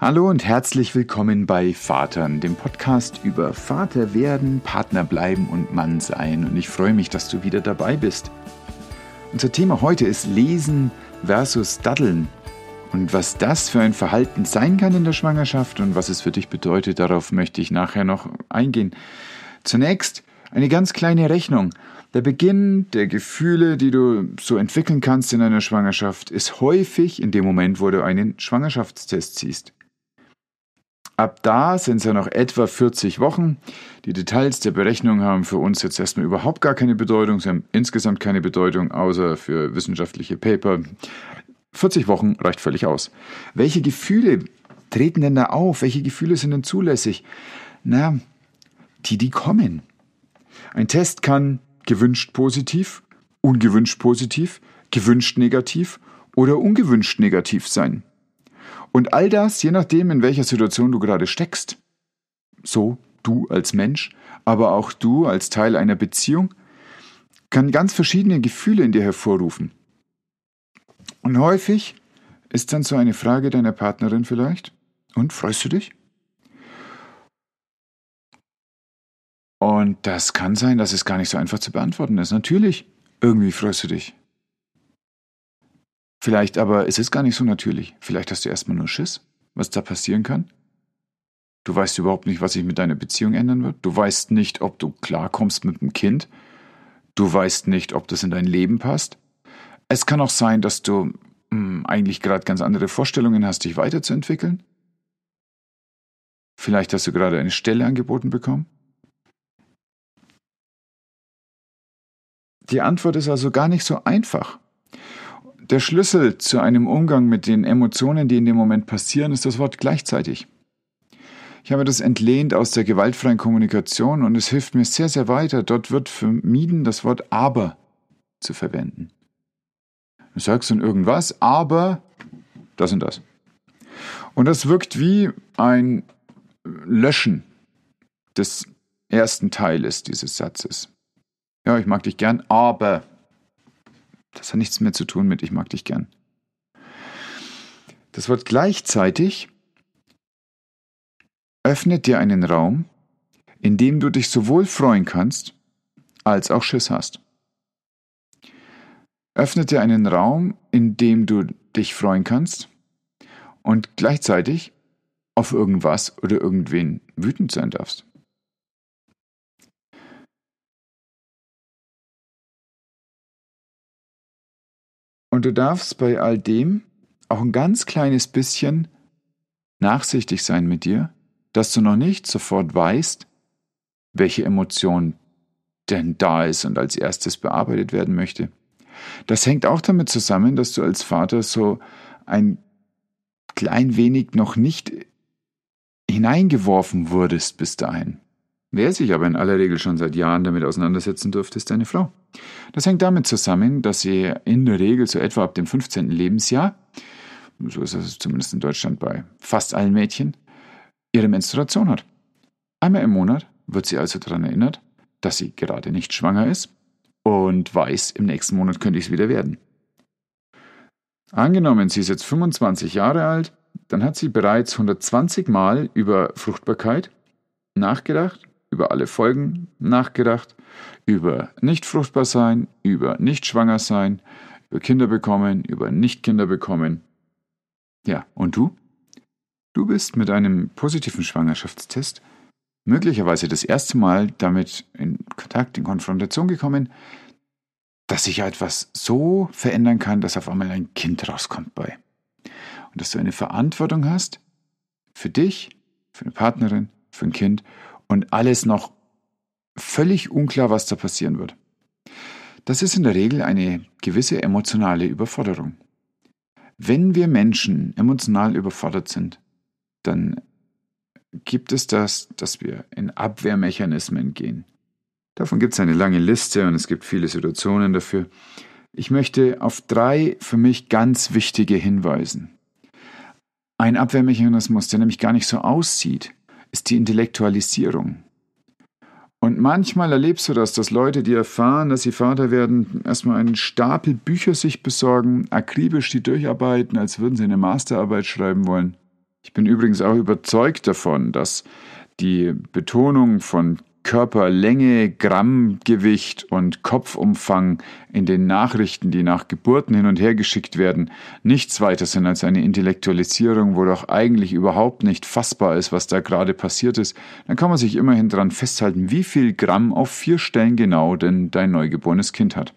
Hallo und herzlich willkommen bei Vatern, dem Podcast über Vater werden, Partner bleiben und Mann sein. Und ich freue mich, dass du wieder dabei bist. Unser Thema heute ist Lesen versus Daddeln. Und was das für ein Verhalten sein kann in der Schwangerschaft und was es für dich bedeutet, darauf möchte ich nachher noch eingehen. Zunächst eine ganz kleine Rechnung. Der Beginn der Gefühle, die du so entwickeln kannst in einer Schwangerschaft, ist häufig in dem Moment, wo du einen Schwangerschaftstest siehst. Ab da sind es ja noch etwa 40 Wochen. Die Details der Berechnung haben für uns jetzt erstmal überhaupt gar keine Bedeutung. Sie haben insgesamt keine Bedeutung, außer für wissenschaftliche Paper. 40 Wochen reicht völlig aus. Welche Gefühle treten denn da auf? Welche Gefühle sind denn zulässig? Na, die, die kommen. Ein Test kann gewünscht positiv, ungewünscht positiv, gewünscht negativ oder ungewünscht negativ sein. Und all das, je nachdem, in welcher Situation du gerade steckst. So, du als Mensch, aber auch du als Teil einer Beziehung, kann ganz verschiedene Gefühle in dir hervorrufen. Und häufig ist dann so eine Frage deiner Partnerin vielleicht, und freust du dich? Und das kann sein, dass es gar nicht so einfach zu beantworten ist. Natürlich, irgendwie freust du dich. Vielleicht aber es ist gar nicht so natürlich. Vielleicht hast du erstmal nur Schiss, was da passieren kann. Du weißt überhaupt nicht, was sich mit deiner Beziehung ändern wird. Du weißt nicht, ob du klarkommst mit dem Kind. Du weißt nicht, ob das in dein Leben passt. Es kann auch sein, dass du mh, hm, eigentlich gerade ganz andere Vorstellungen hast, dich weiterzuentwickeln. Vielleicht hast du gerade eine Stelle angeboten bekommen. Die Antwort ist also gar nicht so einfach. Der Schlüssel zu einem Umgang mit den Emotionen, die in dem Moment passieren, ist das Wort gleichzeitig. Ich habe das entlehnt aus der gewaltfreien Kommunikation und es hilft mir sehr, sehr weiter. Dort wird vermieden, das Wort aber zu verwenden. Du sagst dann irgendwas, aber das und das. Und das wirkt wie ein Löschen des ersten Teiles dieses Satzes. Ja, ich mag dich gern, aber das hat nichts mehr zu tun mit ich mag dich gern. Das Wort gleichzeitig öffnet dir einen Raum, in dem du dich sowohl freuen kannst, als auch Schiss hast. Öffnet dir einen Raum, in dem du dich freuen kannst und gleichzeitig auf irgendwas oder irgendwen wütend sein darfst. Und du darfst bei all dem auch ein ganz kleines bisschen nachsichtig sein mit dir, dass du noch nicht sofort weißt, welche Emotion denn da ist und als erstes bearbeitet werden möchte. Das hängt auch damit zusammen, dass du als Vater so ein klein wenig noch nicht hineingeworfen wurdest bis dahin. Wer sich aber in aller Regel schon seit Jahren damit auseinandersetzen durfte, ist deine Frau. Das hängt damit zusammen, dass sie in der Regel so etwa ab dem 15. Lebensjahr, so ist es zumindest in Deutschland bei fast allen Mädchen, ihre Menstruation hat. Einmal im Monat wird sie also daran erinnert, dass sie gerade nicht schwanger ist und weiß, im nächsten Monat könnte ich es wieder werden. Angenommen, sie ist jetzt 25 Jahre alt, dann hat sie bereits 120 Mal über Fruchtbarkeit nachgedacht über alle Folgen nachgedacht, über nicht fruchtbar sein, über nicht schwanger sein, über Kinder bekommen, über nicht Kinder bekommen. Ja, und du? Du bist mit einem positiven Schwangerschaftstest möglicherweise das erste Mal damit in Kontakt, in Konfrontation gekommen, dass sich etwas so verändern kann, dass auf einmal ein Kind rauskommt bei. Und dass du eine Verantwortung hast für dich, für eine Partnerin, für ein Kind und alles noch völlig unklar, was da passieren wird. Das ist in der Regel eine gewisse emotionale Überforderung. Wenn wir Menschen emotional überfordert sind, dann gibt es das, dass wir in Abwehrmechanismen gehen. Davon gibt es eine lange Liste und es gibt viele Situationen dafür. Ich möchte auf drei für mich ganz wichtige hinweisen. Ein Abwehrmechanismus, der nämlich gar nicht so aussieht, ist die Intellektualisierung. Und manchmal erlebst du das, dass Leute, die erfahren, dass sie Vater werden, erstmal einen Stapel Bücher sich besorgen, akribisch die durcharbeiten, als würden sie eine Masterarbeit schreiben wollen. Ich bin übrigens auch überzeugt davon, dass die Betonung von Körperlänge, Grammgewicht und Kopfumfang in den Nachrichten, die nach Geburten hin und her geschickt werden, nichts weiter sind als eine Intellektualisierung, wo doch eigentlich überhaupt nicht fassbar ist, was da gerade passiert ist, dann kann man sich immerhin daran festhalten, wie viel Gramm auf vier Stellen genau denn dein neugeborenes Kind hat.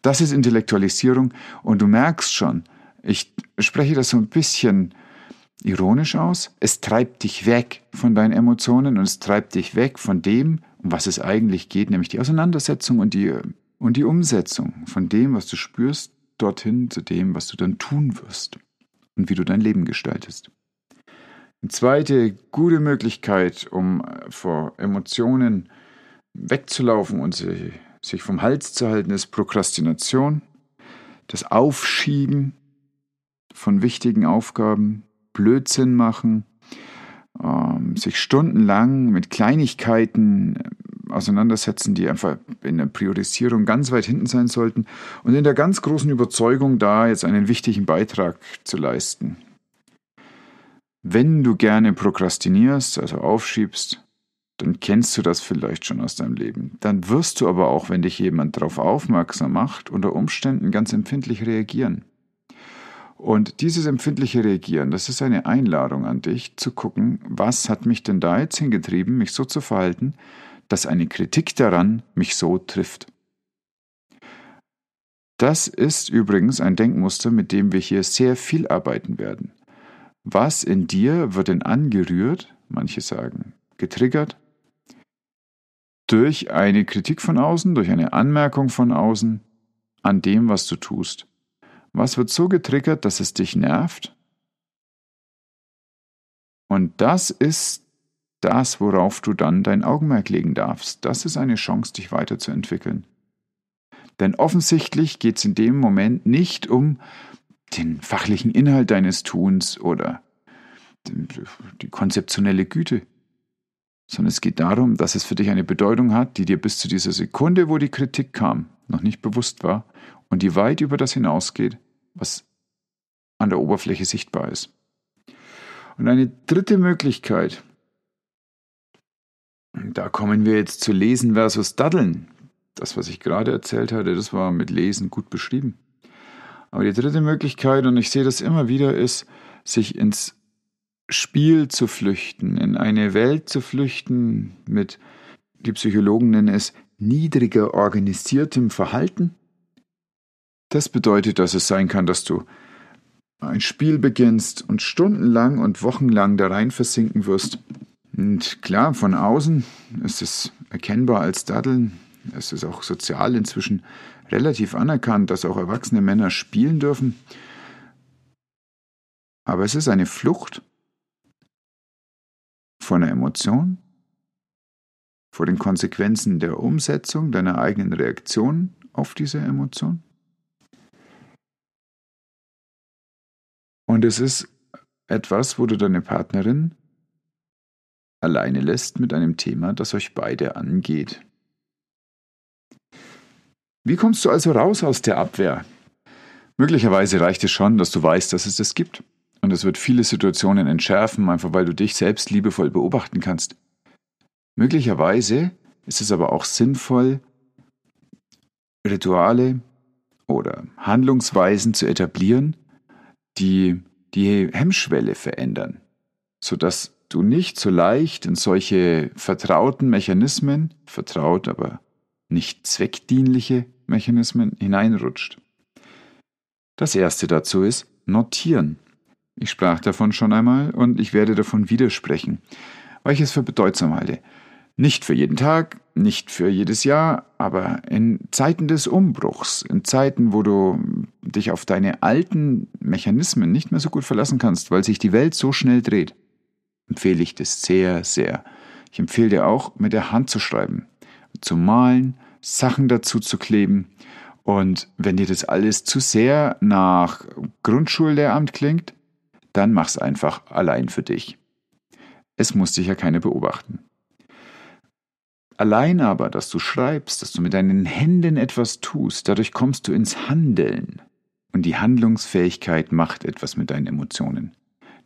Das ist Intellektualisierung und du merkst schon, ich spreche das so ein bisschen ironisch aus. Es treibt dich weg von deinen Emotionen und es treibt dich weg von dem, um was es eigentlich geht, nämlich die Auseinandersetzung und die, und die Umsetzung von dem, was du spürst, dorthin zu dem, was du dann tun wirst und wie du dein Leben gestaltest. Eine zweite gute Möglichkeit, um vor Emotionen wegzulaufen und sich vom Hals zu halten, ist Prokrastination, das Aufschieben von wichtigen Aufgaben, Blödsinn machen, ähm, sich stundenlang mit Kleinigkeiten äh, auseinandersetzen, die einfach in der Priorisierung ganz weit hinten sein sollten und in der ganz großen Überzeugung da jetzt einen wichtigen Beitrag zu leisten. Wenn du gerne prokrastinierst, also aufschiebst, dann kennst du das vielleicht schon aus deinem Leben. Dann wirst du aber auch, wenn dich jemand darauf aufmerksam macht, unter Umständen ganz empfindlich reagieren. Und dieses empfindliche Reagieren, das ist eine Einladung an dich zu gucken, was hat mich denn da jetzt hingetrieben, mich so zu verhalten, dass eine Kritik daran mich so trifft. Das ist übrigens ein Denkmuster, mit dem wir hier sehr viel arbeiten werden. Was in dir wird denn angerührt, manche sagen getriggert, durch eine Kritik von außen, durch eine Anmerkung von außen an dem, was du tust. Was wird so getriggert, dass es dich nervt? Und das ist das, worauf du dann dein Augenmerk legen darfst. Das ist eine Chance, dich weiterzuentwickeln. Denn offensichtlich geht es in dem Moment nicht um den fachlichen Inhalt deines Tuns oder die konzeptionelle Güte, sondern es geht darum, dass es für dich eine Bedeutung hat, die dir bis zu dieser Sekunde, wo die Kritik kam, noch nicht bewusst war und die weit über das hinausgeht, was an der Oberfläche sichtbar ist. Und eine dritte Möglichkeit, da kommen wir jetzt zu Lesen versus Daddeln. Das, was ich gerade erzählt hatte, das war mit Lesen gut beschrieben. Aber die dritte Möglichkeit, und ich sehe das immer wieder, ist, sich ins Spiel zu flüchten, in eine Welt zu flüchten mit, die Psychologen nennen es, niedriger organisiertem Verhalten das bedeutet, dass es sein kann, dass du ein Spiel beginnst und stundenlang und wochenlang da rein versinken wirst. Und klar, von außen ist es erkennbar als Daddeln. Es ist auch sozial inzwischen relativ anerkannt, dass auch erwachsene Männer spielen dürfen. Aber es ist eine Flucht vor einer Emotion, vor den Konsequenzen der Umsetzung deiner eigenen Reaktion auf diese Emotion. Und es ist etwas, wo du deine Partnerin alleine lässt mit einem Thema, das euch beide angeht. Wie kommst du also raus aus der Abwehr? Möglicherweise reicht es schon, dass du weißt, dass es das gibt. Und es wird viele Situationen entschärfen, einfach weil du dich selbst liebevoll beobachten kannst. Möglicherweise ist es aber auch sinnvoll, Rituale oder Handlungsweisen zu etablieren, die die Hemmschwelle verändern, sodass du nicht so leicht in solche vertrauten Mechanismen, vertraut aber nicht zweckdienliche Mechanismen hineinrutscht. Das erste dazu ist Notieren. Ich sprach davon schon einmal und ich werde davon widersprechen, weil ich es für bedeutsam halte. Nicht für jeden Tag, nicht für jedes Jahr, aber in Zeiten des Umbruchs, in Zeiten, wo du dich auf deine alten Mechanismen nicht mehr so gut verlassen kannst, weil sich die Welt so schnell dreht, empfehle ich das sehr, sehr. Ich empfehle dir auch, mit der Hand zu schreiben, zu malen, Sachen dazu zu kleben. Und wenn dir das alles zu sehr nach Grundschullehramt klingt, dann mach's einfach allein für dich. Es muss dich ja keiner beobachten. Allein aber, dass du schreibst, dass du mit deinen Händen etwas tust, dadurch kommst du ins Handeln. Und die Handlungsfähigkeit macht etwas mit deinen Emotionen.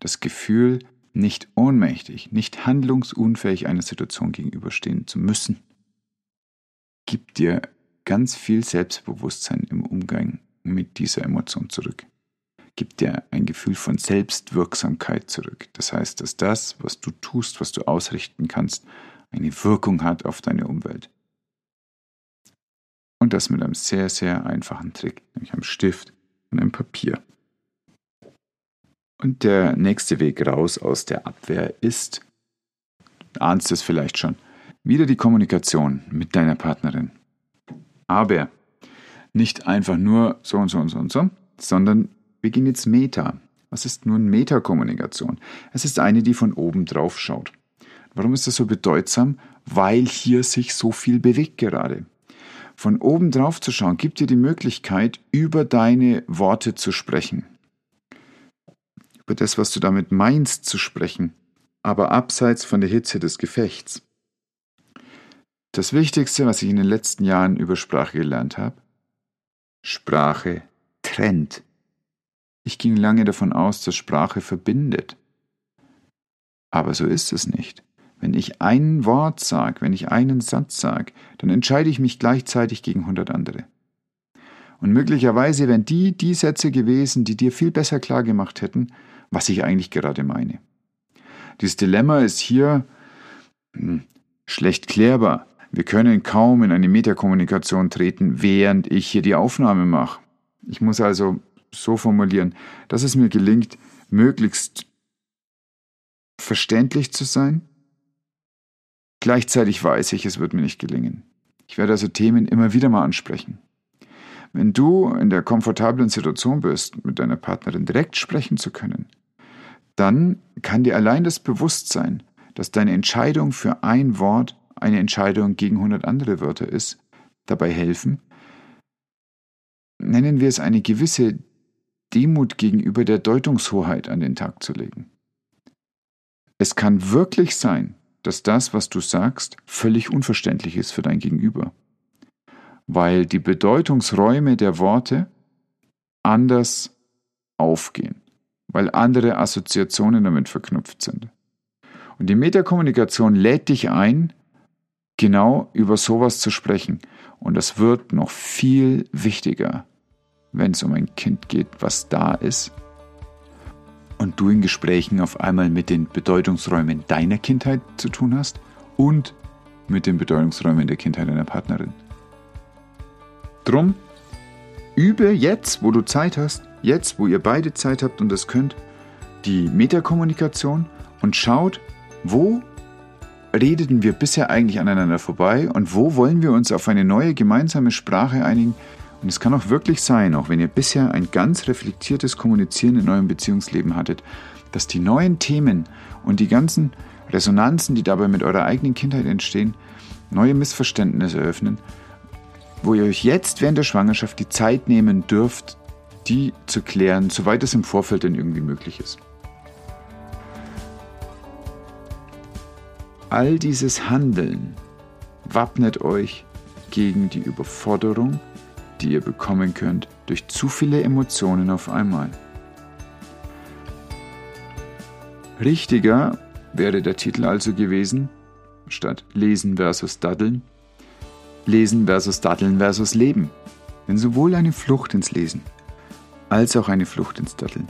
das Gefühl, nicht ohnmächtig, nicht handlungsunfähig einer Situation gegenüberstehen zu müssen, gibt dir ganz viel Selbstbewusstsein im Umgang mit dieser Emotion zurück. Gibt dir ein Gefühl von Selbstwirksamkeit zurück. Das heißt, dass das, was du tust, was du ausrichten kannst, eine Wirkung hat auf deine Umwelt. Und das mit einem sehr, sehr einfachen Trick, nämlich einem Stift und einem Papier. Und der nächste Weg raus aus der Abwehr ist, ahnst es vielleicht schon, wieder die Kommunikation mit deiner Partnerin. Aber nicht einfach nur so und so und so und so, sondern gehen jetzt Meta. Was ist nun Metakommunikation? Es ist eine, die von oben drauf schaut. Warum ist das so bedeutsam? Weil hier sich so viel bewegt gerade. Von oben drauf zu schauen, gibt dir die Möglichkeit, über deine Worte zu sprechen. Über das, was du damit meinst, zu sprechen, aber abseits von der Hitze des Gefechts. Das Wichtigste, was ich in den letzten Jahren über Sprache gelernt habe, Sprache trennt. Ich ging lange davon aus, dass Sprache verbindet. Aber so ist es nicht. Wenn ich ein Wort sage, wenn ich einen Satz sage, dann entscheide ich mich gleichzeitig gegen hundert andere. Und möglicherweise wären die die Sätze gewesen, die dir viel besser klar gemacht hätten, was ich eigentlich gerade meine. Dieses Dilemma ist hier hm, schlecht klärbar. Wir können kaum in eine Metakommunikation treten, während ich hier die Aufnahme mache. Ich muss also so formulieren, dass es mir gelingt, möglichst verständlich zu sein, Gleichzeitig weiß ich, es wird mir nicht gelingen. Ich werde also Themen immer wieder mal ansprechen. Wenn du in der komfortablen Situation bist, mit deiner Partnerin direkt sprechen zu können, dann kann dir allein das Bewusstsein, dass deine Entscheidung für ein Wort eine Entscheidung gegen 100 andere Wörter ist, dabei helfen, nennen wir es eine gewisse Demut gegenüber der Deutungshoheit an den Tag zu legen. Es kann wirklich sein, dass das, was du sagst, völlig unverständlich ist für dein Gegenüber, weil die Bedeutungsräume der Worte anders aufgehen, weil andere Assoziationen damit verknüpft sind. Und die Metakommunikation lädt dich ein, genau über sowas zu sprechen. Und das wird noch viel wichtiger, wenn es um ein Kind geht, was da ist und du in Gesprächen auf einmal mit den Bedeutungsräumen deiner Kindheit zu tun hast und mit den Bedeutungsräumen der Kindheit deiner Partnerin. Drum, übe jetzt, wo du Zeit hast, jetzt, wo ihr beide Zeit habt und das könnt, die Metakommunikation und schaut, wo redeten wir bisher eigentlich aneinander vorbei und wo wollen wir uns auf eine neue gemeinsame Sprache einigen, und es kann auch wirklich sein, auch wenn ihr bisher ein ganz reflektiertes Kommunizieren in eurem Beziehungsleben hattet, dass die neuen Themen und die ganzen Resonanzen, die dabei mit eurer eigenen Kindheit entstehen, neue Missverständnisse eröffnen, wo ihr euch jetzt während der Schwangerschaft die Zeit nehmen dürft, die zu klären, soweit es im Vorfeld denn irgendwie möglich ist. All dieses Handeln wappnet euch gegen die Überforderung die ihr bekommen könnt durch zu viele Emotionen auf einmal. Richtiger wäre der Titel also gewesen, statt Lesen versus Daddeln, Lesen versus Daddeln versus Leben. Denn sowohl eine Flucht ins Lesen als auch eine Flucht ins Daddeln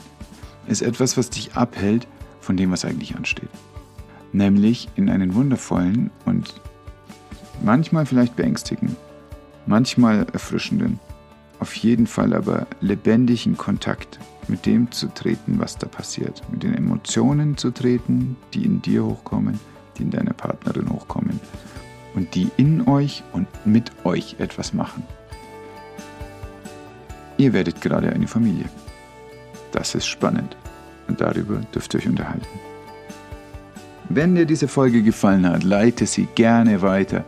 ist etwas, was dich abhält von dem, was eigentlich ansteht. Nämlich in einen wundervollen und manchmal vielleicht beängstigenden manchmal erfrischenden, auf jeden Fall aber lebendigen Kontakt mit dem zu treten, was da passiert, mit den Emotionen zu treten, die in dir hochkommen, die in deiner Partnerin hochkommen und die in euch und mit euch etwas machen. Ihr werdet gerade eine Familie. Das ist spannend und darüber dürft ihr euch unterhalten. Wenn dir diese Folge gefallen hat, leite sie gerne weiter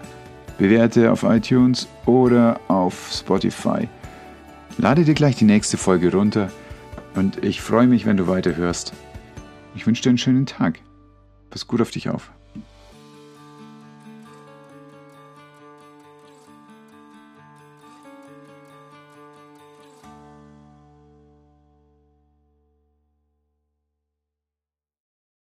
bewerte auf iTunes oder auf Spotify. Lade dir gleich die nächste Folge runter und ich freue mich, wenn du weiterhörst. Ich wünsche dir einen schönen Tag. Pass gut auf dich auf.